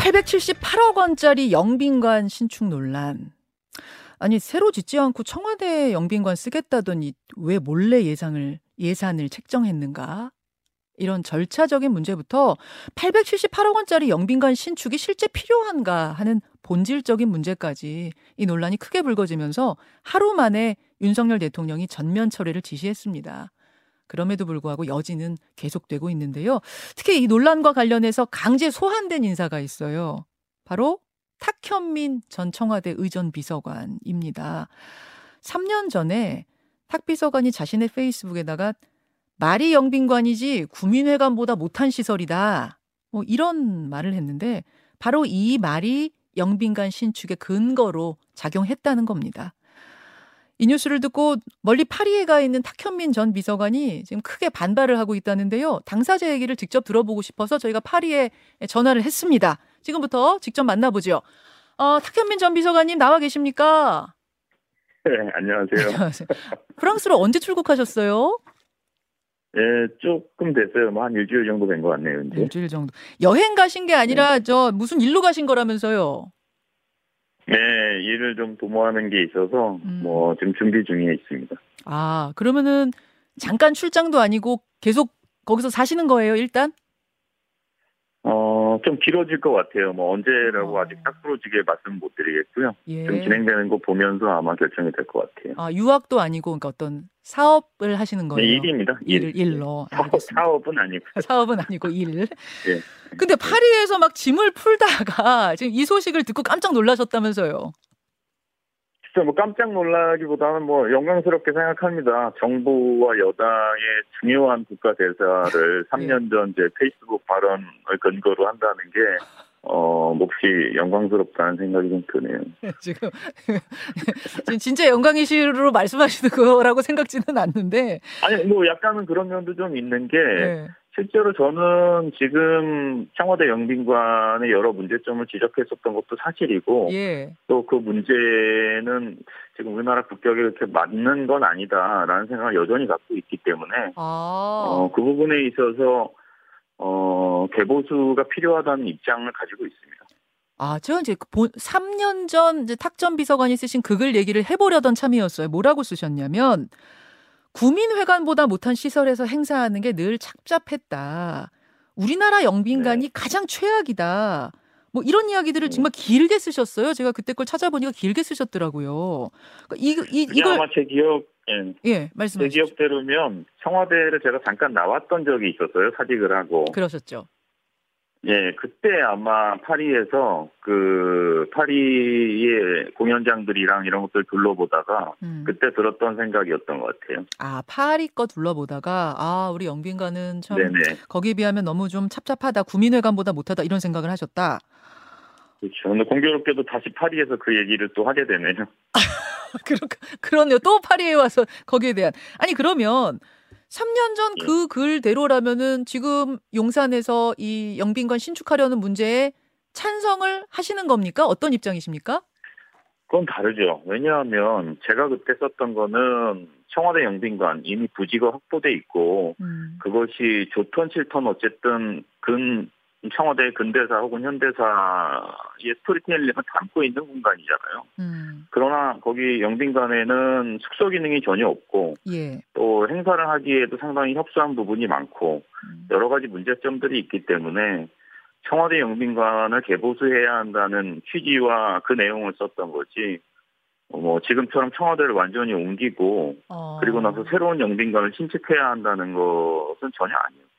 878억 원짜리 영빈관 신축 논란. 아니 새로 짓지 않고 청와대 영빈관 쓰겠다더니 왜 몰래 예상을 예산을 책정했는가? 이런 절차적인 문제부터 878억 원짜리 영빈관 신축이 실제 필요한가 하는 본질적인 문제까지 이 논란이 크게 불거지면서 하루 만에 윤석열 대통령이 전면 처리를 지시했습니다. 그럼에도 불구하고 여지는 계속되고 있는데요. 특히 이 논란과 관련해서 강제 소환된 인사가 있어요. 바로 탁현민 전 청와대 의전 비서관입니다. 3년 전에 탁 비서관이 자신의 페이스북에다가 말이 영빈관이지 구민회관보다 못한 시설이다. 뭐 이런 말을 했는데 바로 이 말이 영빈관 신축의 근거로 작용했다는 겁니다. 이 뉴스를 듣고 멀리 파리에 가 있는 탁현민 전 비서관이 지금 크게 반발을 하고 있다는데요. 당사자 얘기를 직접 들어보고 싶어서 저희가 파리에 전화를 했습니다. 지금부터 직접 만나보죠. 어, 탁현민 전 비서관님 나와 계십니까? 네, 안녕하세요. 프랑스로 언제 출국하셨어요? 예, 조금 됐어요. 뭐 한 일주일 정도 된 것 같네요, 이제. 일주일 정도. 여행 가신 게 아니라 네. 저 무슨 일로 가신 거라면서요? 네, 일을 좀 도모하는 게 있어서 음. 뭐 지금 준비 중에 있습니다. 아, 그러면은 잠깐 출장도 아니고 계속 거기서 사시는 거예요, 일단? 어, 좀 길어질 것 같아요. 뭐 언제라고 어. 아직 딱 부러지게 말씀 못 드리겠고요. 예. 좀 진행되는 거 보면서 아마 결정이 될 것 같아요. 아, 유학도 아니고 그러니까 어떤 사업을 하시는 거예요? 네, 일입니다. 일, 일 로. 사업, 사업은 아니고. 사업은 아니고 일. 예. 근데 파리에서 막 짐을 풀다가 지금 이 소식을 듣고 깜짝 놀라셨다면서요? 진짜 뭐 깜짝 놀라기보다는 뭐 영광스럽게 생각합니다. 정부와 여당의 중요한 국가 대사를 3년 전 제 페이스북 발언을 근거로 한다는 게 어, 몹시 영광스럽다는 생각이 좀 드네요. 지금, 지금 진짜 영광이시로 말씀하시는 거라고 생각지는 않는데. 아니, 뭐 약간은 그런 면도 좀 있는 게, 네. 실제로 저는 지금 청와대 영빈관의 여러 문제점을 지적했었던 것도 사실이고 예. 또그 문제는 지금 우리나라 국격에 이렇게 맞는 건 아니다라는 생각을 여전히 갖고 있기 때문에 아. 어, 그 부분에 있어서 어, 개보수가 필요하다는 입장을 가지고 있습니다. 아, 제가 이제 3년 전 이제 탁전 비서관이 쓰신 그글 얘기를 해보려던 참이었어요. 뭐라고 쓰셨냐면 구민회관보다 못한 시설에서 행사하는 게 늘 착잡했다. 우리나라 영빈관이 네. 가장 최악이다. 뭐 이런 이야기들을 네. 정말 길게 쓰셨어요. 제가 그때 걸 찾아보니까 길게 쓰셨더라고요. 그러니까 이, 이, 이걸 아마 제 기억 예, 예 말씀하시죠. 제 기억대로면 청와대를 제가 잠깐 나왔던 적이 있었어요. 사직을 하고. 그러셨죠. 예, 그때 아마 파리에서 그 파리의 공연장들이랑 이런 것들 둘러보다가 음. 그때 들었던 생각이었던 것 같아요. 아, 파리 거 둘러보다가 아, 우리 영빈관은 참 네네. 거기에 비하면 너무 좀 찹찹하다. 구민회관보다 못하다 이런 생각을 하셨다. 그렇죠. 근데 공교롭게도 다시 파리에서 그 얘기를 또 하게 되네요. 그러, 그러네요. 또 파리에 와서 거기에 대한 아니 그러면 3년 전 그 글대로라면은 지금 용산에서 이 영빈관 신축하려는 문제에 찬성을 하시는 겁니까? 어떤 입장이십니까? 그건 다르죠. 왜냐하면 제가 그때 썼던 거는 청와대 영빈관 이미 부지가 확보돼 있고 음. 그것이 좋던 싫던 어쨌든 근 청와대 근대사 혹은 현대사의 스토리텔링을 담고 있는 공간이잖아요. 음. 그러나 거기 영빈관에는 숙소 기능이 전혀 없고 예. 또 행사를 하기에도 상당히 협소한 부분이 많고 음. 여러 가지 문제점들이 있기 때문에 청와대 영빈관을 개보수해야 한다는 취지와 그 내용을 썼던 거지. 뭐 지금처럼 청와대를 완전히 옮기고 어. 그리고 나서 새로운 영빈관을 신축해야 한다는 것은 전혀 아니에요.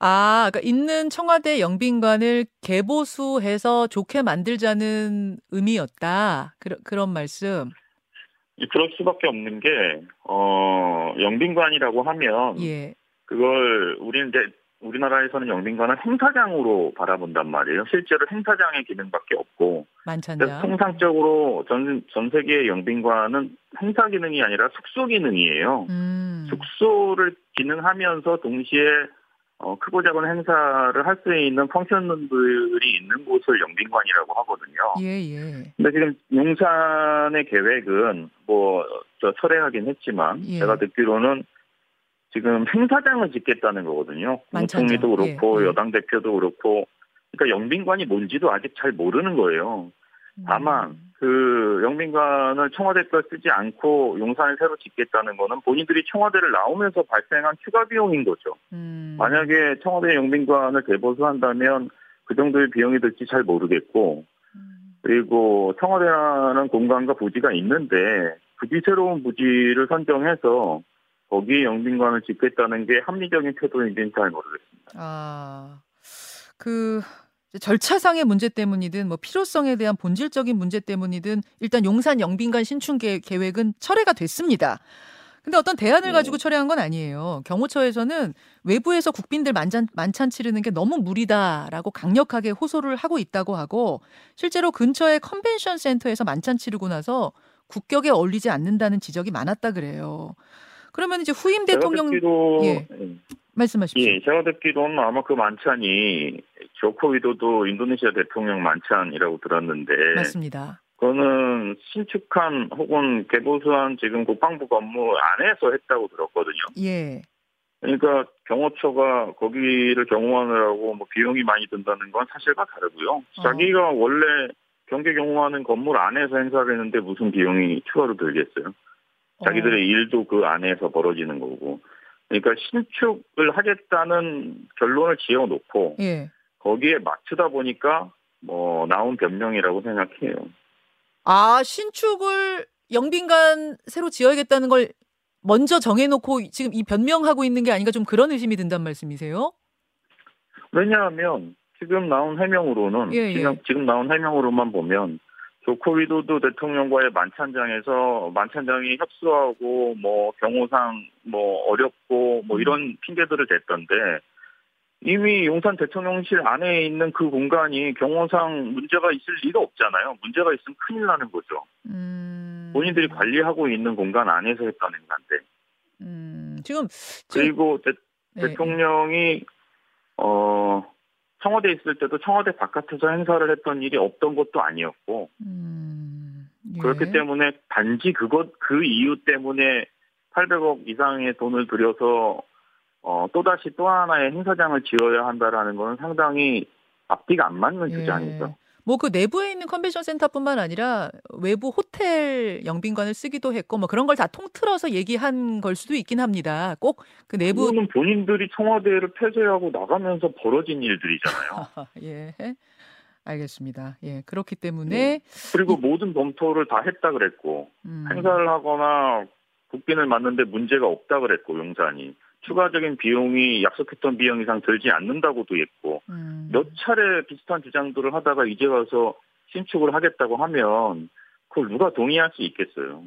아, 그러니까 있는 청와대 영빈관을 개보수해서 좋게 만들자는 의미였다. 그러, 그런 말씀. 그럴 수밖에 없는 게, 어, 영빈관이라고 하면, 예. 그걸 우리는 이제 우리나라에서는 영빈관을 행사장으로 바라본단 말이에요. 실제로 행사장의 기능밖에 없고. 만찬장. 통상적으로 전, 전 세계의 영빈관은 행사 기능이 아니라 숙소 기능이에요. 음. 숙소를 기능하면서 동시에 어, 크고 작은 행사를 할 수 있는 펑션들이 있는 곳을 영빈관이라고 하거든요. 예, 예. 근데 지금 용산의 계획은 뭐, 저 철회하긴 했지만, 예. 제가 듣기로는 지금 행사장을 짓겠다는 거거든요. 총리도 그렇고, 예, 예. 여당 대표도 그렇고, 그러니까 영빈관이 뭔지도 아직 잘 모르는 거예요. 다만 음. 그 영빈관을 청와대 걸 쓰지 않고 용산을 새로 짓겠다는 거는 본인들이 청와대를 나오면서 발생한 추가 비용인 거죠. 음. 만약에 청와대 영빈관을 대보수한다면 그 정도의 비용이 들지 잘 모르겠고 음. 그리고 청와대라는 공간과 부지가 있는데 굳이 새로운 부지를 선정해서 거기에 영빈관을 짓겠다는 게 합리적인 태도인지는 잘 모르겠습니다. 아, 그 절차상의 문제 때문이든 뭐 필요성에 대한 본질적인 문제 때문이든 일단 용산 영빈관 신축 계획은 철회가 됐습니다. 근데 어떤 대안을 네. 가지고 철회한 건 아니에요. 경호처에서는 외부에서 국빈들 만찬, 만찬 치르는 게 너무 무리다라고 강력하게 호소를 하고 있다고 하고 실제로 근처의 컨벤션 센터에서 만찬 치르고 나서 국격에 어울리지 않는다는 지적이 많았다 그래요. 그러면 이제 후임 대통령 듣기로, 예. 예. 말씀하십시오. 예, 제가 듣기로는 아마 그 만찬이 조코 위도도 인도네시아 대통령 만찬이라고 들었는데 맞습니다. 그거는 신축한 혹은 개보수한 지금 국방부 건물 안에서 했다고 들었거든요. 예. 그러니까 경호처가 거기를 경호하느라고 뭐 비용이 많이 든다는 건 사실과 다르고요. 어. 자기가 원래 경계 경호하는 건물 안에서 행사를 했는데 무슨 비용이 추가로 들겠어요. 자기들의 어. 일도 그 안에서 벌어지는 거고. 그러니까 신축을 하겠다는 결론을 지어놓고 예. 거기에 맞추다 보니까 뭐 나온 변명이라고 생각해요. 아 신축을 영빈관 새로 지어야겠다는 걸 먼저 정해놓고 지금 이 변명하고 있는 게 아닌가 좀 그런 의심이 든단 말씀이세요? 왜냐하면 지금 나온 해명으로는 예, 예. 지금, 지금 나온 해명으로만 보면 조코 위도도 대통령과의 만찬장에서 만찬장이 협소하고 뭐 경호상 뭐 어렵고 뭐 음. 이런 핑계들을 댔던데 이미 용산 대통령실 안에 있는 그 공간이 경호상 문제가 있을 리가 없잖아요. 문제가 있으면 큰일 나는 거죠. 음. 본인들이 관리하고 있는 공간 안에서 했다는 건데. 음. 지금, 지금 그리고 대, 네. 통령이 어 청와대 있을 때도 청와대 바깥에서 행사를 했던 일이 없던 것도 아니었고 음, 예. 그렇기 때문에 단지 그것 그 이유 때문에 800억 이상의 돈을 들여서 어, 또다시 또 하나의 행사장을 지어야 한다라는 것은 상당히 앞뒤가 안 맞는 예. 주장이죠. 뭐 그 내부에 있는 컨벤션 센터뿐만 아니라 외부 호텔 영빈관을 쓰기도 했고 뭐 그런 걸 다 통틀어서 얘기한 걸 수도 있긴 합니다. 꼭 그 내부 그거는 본인들이 청와대를 폐쇄하고 나가면서 벌어진 일들이잖아요. 예. 알겠습니다. 예, 그렇기 때문에 네. 그리고 이... 모든 검토를 다 했다 그랬고 음. 행사를 하거나 국빈을 맞는데 문제가 없다 그랬고 용산이 추가적인 비용이 약속했던 비용 이상 들지 않는다고도 했고 음. 몇 차례 비슷한 주장들을 하다가 이제 와서 신축을 하겠다고 하면 그걸 누가 동의할 수 있겠어요.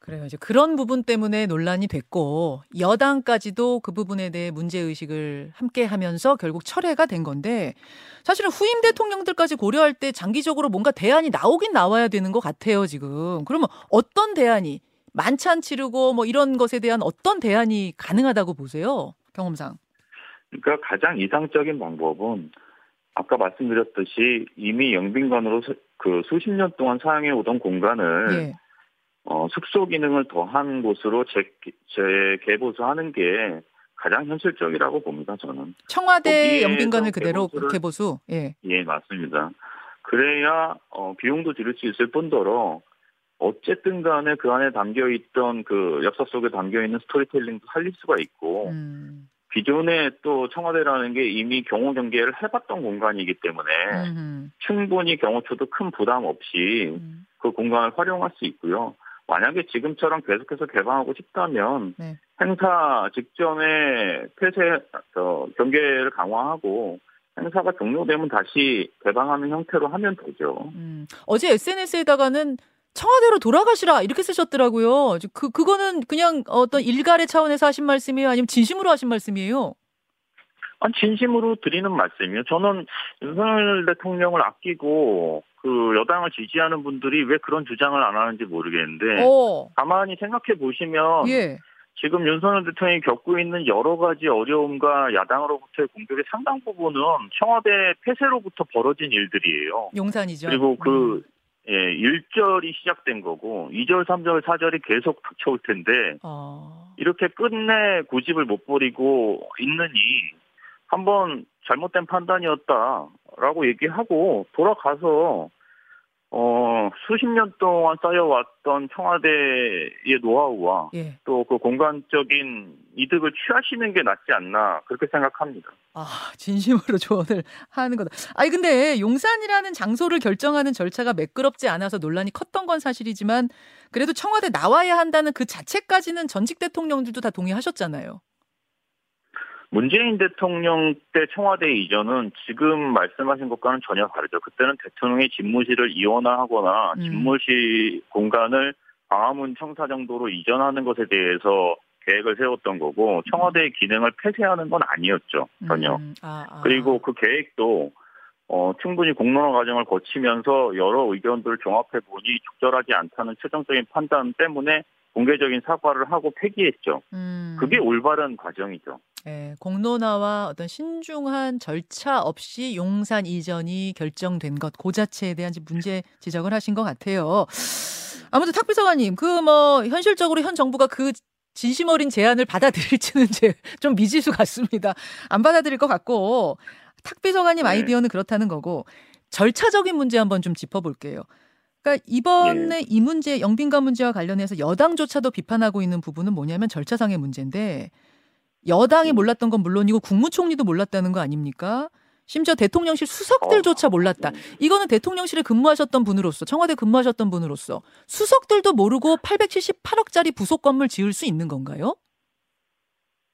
그래요. 이제 그런 부분 때문에 논란이 됐고 여당까지도 그 부분에 대해 문제 의식을 함께 하면서 결국 철회가 된 건데 사실은 후임 대통령들까지 고려할 때 장기적으로 뭔가 대안이 나오긴 나와야 되는 것 같아요, 지금. 그러면 어떤 대안이 만찬 치르고 뭐 이런 것에 대한 어떤 대안이 가능하다고 보세요? 경험상. 그러니까 가장 이상적인 방법은 아까 말씀드렸듯이 이미 영빈관으로 그 수십 년 동안 사용해 오던 공간을 예. 어, 숙소 기능을 더한 곳으로 재, 재개보수하는 게 가장 현실적이라고 봅니다. 저는. 청와대 영빈관을 그대로 개보수. 예. 예, 맞습니다. 그래야 어, 비용도 줄일 수 있을 뿐더러 어쨌든 간에 그 안에 담겨 있던 그 역사 속에 담겨 있는 스토리텔링도 살릴 수가 있고 음. 기존에 또 청와대라는 게 이미 경호 경계를 해봤던 공간이기 때문에 음. 충분히 경호처도 큰 부담 없이 음. 그 공간을 활용할 수 있고요. 만약에 지금처럼 계속해서 개방하고 싶다면 네. 행사 직전에 폐쇄 저, 경계를 강화하고 행사가 종료되면 다시 개방하는 형태로 하면 되죠. 음. 어제 SNS에다가는 청와대로 돌아가시라 이렇게 쓰셨더라고요. 그 그거는 그냥 어떤 일갈의 차원에서 하신 말씀이에요, 아니면 진심으로 하신 말씀이에요? 아, 진심으로 드리는 말씀이에요. 저는 윤석열 대통령을 아끼고 그 여당을 지지하는 분들이 왜 그런 주장을 안 하는지 모르겠는데 오. 어. 가만히 생각해 보시면 예. 지금 윤석열 대통령이 겪고 있는 여러 가지 어려움과 야당으로부터의 공격의 상당 부분은 청와대 폐쇄로부터 벌어진 일들이에요. 용산이죠. 그리고 그 음. 예, 1절이 시작된 거고 2절, 3절, 4절이 계속 닥쳐올 텐데 어... 이렇게 끝내 고집을 못 버리고 있느니 한번 잘못된 판단이었다라고 얘기하고 돌아가서 어, 수십 년 동안 쌓여왔던 청와대의 노하우와 예. 또그 공간적인 이득을 취하시는 게 낫지 않나 그렇게 생각합니다. 아, 진심으로 조언을 하는 거다. 아니 근데 용산이라는 장소를 결정하는 절차가 매끄럽지 않아서 논란이 컸던 건 사실이지만 그래도 청와대 나와야 한다는 그 자체까지는 전직 대통령들도 다 동의하셨잖아요. 문재인 대통령 때 청와대 이전은 지금 말씀하신 것과는 전혀 다르죠. 그때는 대통령의 집무실을 이원화하거나 음. 집무실 공간을 광화문 청사 정도로 이전하는 것에 대해서 계획을 세웠던 거고 청와대의 기능을 폐쇄하는 건 아니었죠 전혀. 음. 아, 아. 그리고 그 계획도 어, 충분히 공론화 과정을 거치면서 여러 의견들을 종합해 보니 적절하지 않다는 최종적인 판단 때문에 공개적인 사과를 하고 폐기했죠. 음. 그게 올바른 과정이죠. 네, 공론화와 어떤 신중한 절차 없이 용산 이전이 결정된 것, 그 자체에 대한 문제 지적을 하신 것 같아요. 아무튼 탁 비서관님, 그 뭐 현실적으로 현 정부가 그 진심 어린 제안을 받아들일지는 좀 미지수 같습니다. 안 받아들일 것 같고 탁 비서관님 네. 아이디어는 그렇다는 거고 절차적인 문제 한번 좀 짚어볼게요. 그러니까 이번에 네. 이 문제 영빈관 문제와 관련해서 여당조차도 비판하고 있는 부분은 뭐냐면 절차상의 문제인데 여당이 음. 몰랐던 건 물론이고 국무총리도 몰랐다는 거 아닙니까? 심지어 대통령실 수석들조차 어. 몰랐다. 이거는 대통령실에 근무하셨던 분으로서 청와대 근무하셨던 분으로서 수석들도 모르고 878억짜리 부속 건물 지을 수 있는 건가요?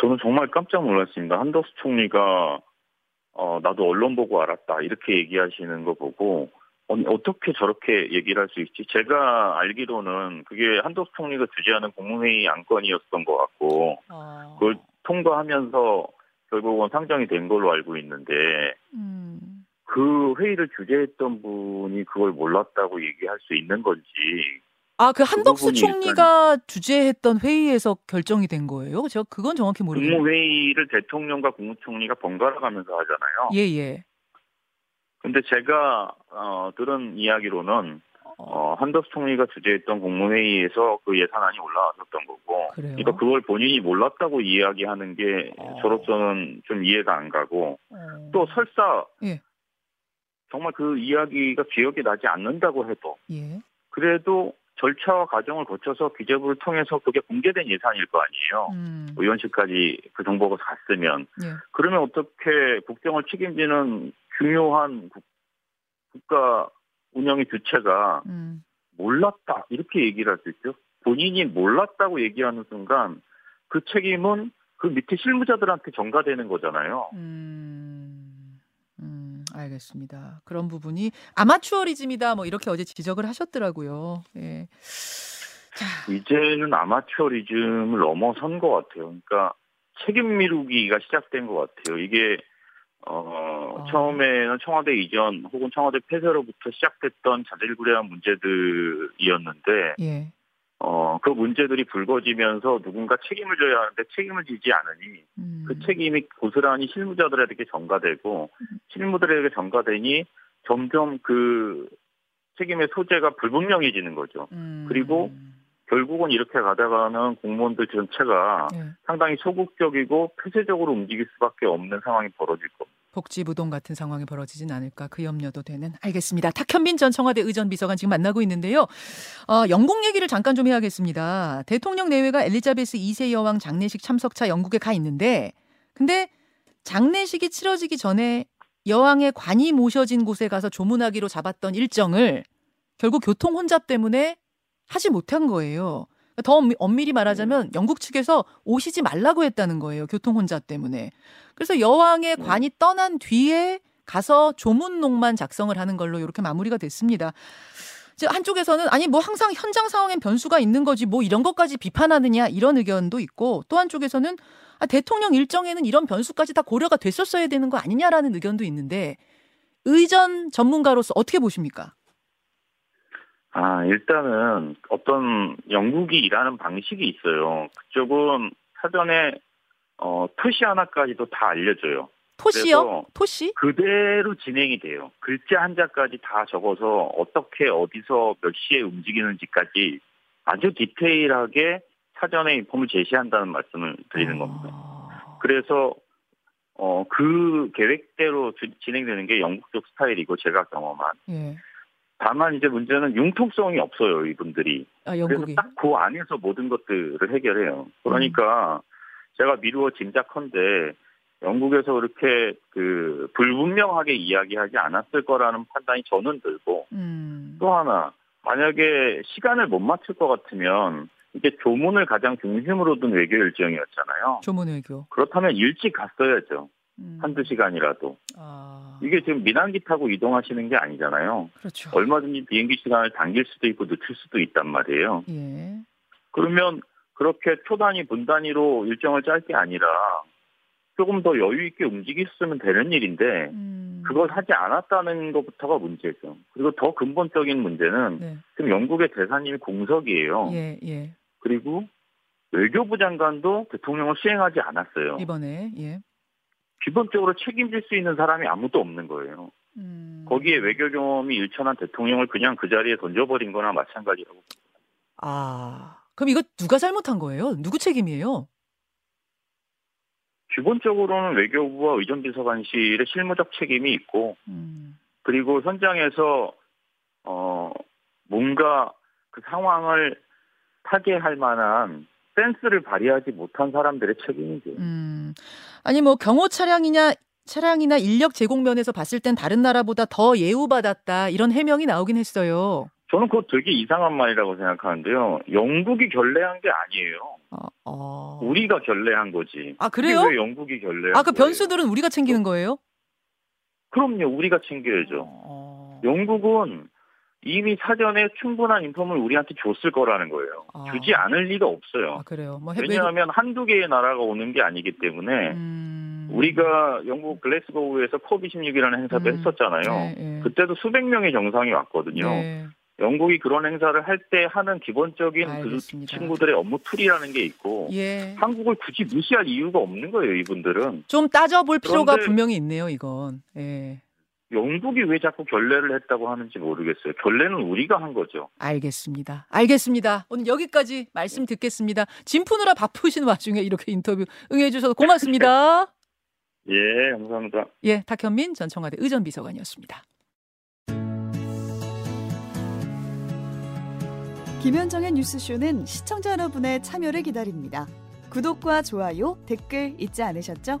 저는 정말 깜짝 놀랐습니다. 한덕수 총리가 어, 나도 언론 보고 알았다 이렇게 얘기하시는 거 보고 어떻게 저렇게 얘기를 할 수 있지? 제가 알기로는 그게 한덕수 총리가 주재하는 국무회의 안건이었던 것 같고 아... 그걸 통과하면서 결국은 상정이 된 걸로 알고 있는데 음. 그 회의를 주재했던 분이 그걸 몰랐다고 얘기할 수 있는 건지 아, 그, 그 한덕수 그 총리가 주재했던 회의에서 결정이 된 거예요? 제가 그건 정확히 모르겠어요. 국무회의를 대통령과 국무총리가 번갈아 가면서 하잖아요. 예, 예. 근데 제가 어, 들은 이야기로는 어, 한덕수 총리가 주재했던 국무회의에서 그 예산안이 올라왔었던 거고, 그래요? 그러니까 그걸 본인이 몰랐다고 이야기하는 게 어. 저로서는 좀 이해가 안 가고, 어. 또 설사 예. 정말 그 이야기가 기억이 나지 않는다고 해도, 예. 그래도 절차와 과정을 거쳐서 기재부를 통해서 그게 공개된 예산일 거 아니에요. 음. 의원실까지 그 정보가 갔으면, 예. 그러면 어떻게 국정을 책임지는 중요한 국, 국가 운영의 주체가 음. 몰랐다 이렇게 얘기를 할 수 있죠. 본인이 몰랐다고 얘기하는 순간 그 책임은 그 밑에 실무자들한테 전가되는 거잖아요. 음, 음, 알겠습니다. 그런 부분이 아마추어리즘이다 뭐 이렇게 어제 지적을 하셨더라고요. 예. 자. 이제는 아마추어리즘을 넘어선 것 같아요. 그러니까 책임 미루기가 시작된 것 같아요. 이게 어, 아. 처음에는 청와대 이전 혹은 청와대 폐쇄로부터 시작됐던 자질구레한 문제들이었는데, 예. 어, 그 문제들이 불거지면서 누군가 책임을 져야 하는데 책임을 지지 않으니 음. 그 책임이 고스란히 실무자들에게 전가되고 음. 실무들에게 전가되니 점점 그 책임의 소재가 불분명해지는 거죠. 음. 그리고 결국은 이렇게 가다가는 공무원들 전체가 네. 상당히 소극적이고 폐쇄적으로 움직일 수밖에 없는 상황이 벌어질 겁니다. 복지부동 같은 상황이 벌어지진 않을까 그 염려도 되는 알겠습니다. 탁현민 전 청와대 의전 비서관 지금 만나고 있는데요. 어, 영국 얘기를 잠깐 좀 해야겠습니다. 대통령 내외가 엘리자베스 2세 여왕 장례식 참석차 영국에 가 있는데 근데 장례식이 치러지기 전에 여왕의 관이 모셔진 곳에 가서 조문하기로 잡았던 일정을 결국 교통 혼잡 때문에 하지 못한 거예요. 더 엄밀히 말하자면 네. 영국 측에서 오시지 말라고 했다는 거예요. 교통 혼자 때문에. 그래서 여왕의 네. 관이 떠난 뒤에 가서 조문록만 작성을 하는 걸로 이렇게 마무리가 됐습니다. 한쪽에서는 아니 뭐 항상 현장 상황엔 변수가 있는 거지 뭐 이런 것까지 비판하느냐 이런 의견도 있고 또 한쪽에서는 아, 대통령 일정에는 이런 변수까지 다 고려가 됐었어야 되는 거 아니냐라는 의견도 있는데 의전 전문가로서 어떻게 보십니까? 아, 일단은 어떤 영국이 일하는 방식이 있어요. 그쪽은 사전에 어, 토시 하나까지도 다 알려줘요. 토시요? 토시? 그대로 진행이 돼요. 글자 한자까지 다 적어서 어떻게 어디서 몇 시에 움직이는지까지 아주 디테일하게 사전에 인폼을 제시한다는 말씀을 드리는 겁니다. 아... 그래서 어, 그 계획대로 주, 진행되는 게 영국적 스타일이고 제가 경험한. 예. 다만 이제 문제는 융통성이 없어요, 이분들이. 아. 그래서 딱 그 안에서 모든 것들을 해결해요. 그러니까 음. 제가 미루어 짐작컨대 영국에서 그렇게 그 불분명하게 이야기하지 않았을 거라는 판단이 저는 들고 음. 또 하나 만약에 시간을 못 맞출 것 같으면 이게 조문을 가장 중심으로 둔 외교 일정이었잖아요. 조문 외교. 그렇다면 일찍 갔어야죠. 음. 한두 시간이라도. 아. 이게 지금 민항기 타고 이동하시는 게 아니잖아요. 그렇죠. 얼마든지 비행기 시간을 당길 수도 있고 늦출 수도 있단 말이에요. 예. 그러면 그렇게 초단위, 분 단위로 일정을 짤 게 아니라 조금 더 여유 있게 움직였으면 되는 일인데 음. 그걸 하지 않았다는 것부터가 문제죠. 그리고 더 근본적인 문제는 네. 지금 영국의 대사님이 공석이에요. 예, 예. 그리고 외교부 장관도 대통령을 수행하지 않았어요. 이번에 예. 기본적으로 책임질 수 있는 사람이 아무도 없는 거예요. 음. 거기에 외교 경험이 일천한 대통령을 그냥 그 자리에 던져버린 거나 마찬가지라고. 아, 그럼 이거 누가 잘못한 거예요? 누구 책임이에요? 기본적으로는 외교부와 의전비서관실의 실무적 책임이 있고, 음. 그리고 현장에서 어 뭔가 그 상황을 타개할 만한 센스를 발휘하지 못한 사람들의 책임이죠. 음. 아니 뭐 경호 차량이냐 차량이나 인력 제공 면에서 봤을 땐 다른 나라보다 더 예우받았다 이런 해명이 나오긴 했어요. 저는 그거 되게 이상한 말이라고 생각하는데요. 영국이 결례한 게 아니에요. 어, 어... 우리가 결례한 거지. 아 그래요? 왜 영국이 결례? 아그 변수들은 우리가 챙기는 거예요? 그럼요, 우리가 챙겨야죠. 어... 영국은 이미 사전에 충분한 inform을 우리한테 줬을 거라는 거예요. 아... 주지 않을 리가 없어요. 아, 그래요. 뭐 해... 왜냐하면 한두 개의 나라가 오는 게 아니기 때문에 음... 우리가 영국 글래스고우에서 COP26이라는 행사도 음... 했었잖아요. 네, 네. 그때도 수백 명의 정상이 왔거든요. 네. 영국이 그런 행사를 할 때 하는 기본적인 그 알겠습니다. 그 친구들의 업무 tool이라는 게 있고 예. 한국을 굳이 무시할 이유가 없는 거예요, 이분들은. 좀 따져볼 필요가 분명히 있네요, 이건. 예. 영국이 왜 자꾸 결례를 했다고 하는지 모르겠어요. 결례는 우리가 한 거죠. 알겠습니다. 알겠습니다. 오늘 여기까지 말씀 듣겠습니다. 짐 푸느라 바쁘신 와중에 이렇게 인터뷰 응해 주셔서 고맙습니다. 예, 감사합니다. 예, 탁현민 전 청와대 의전 비서관이었습니다. 김현정의 뉴스쇼는 시청자 여러분의 참여를 기다립니다. 구독과 좋아요, 댓글 잊지 않으셨죠?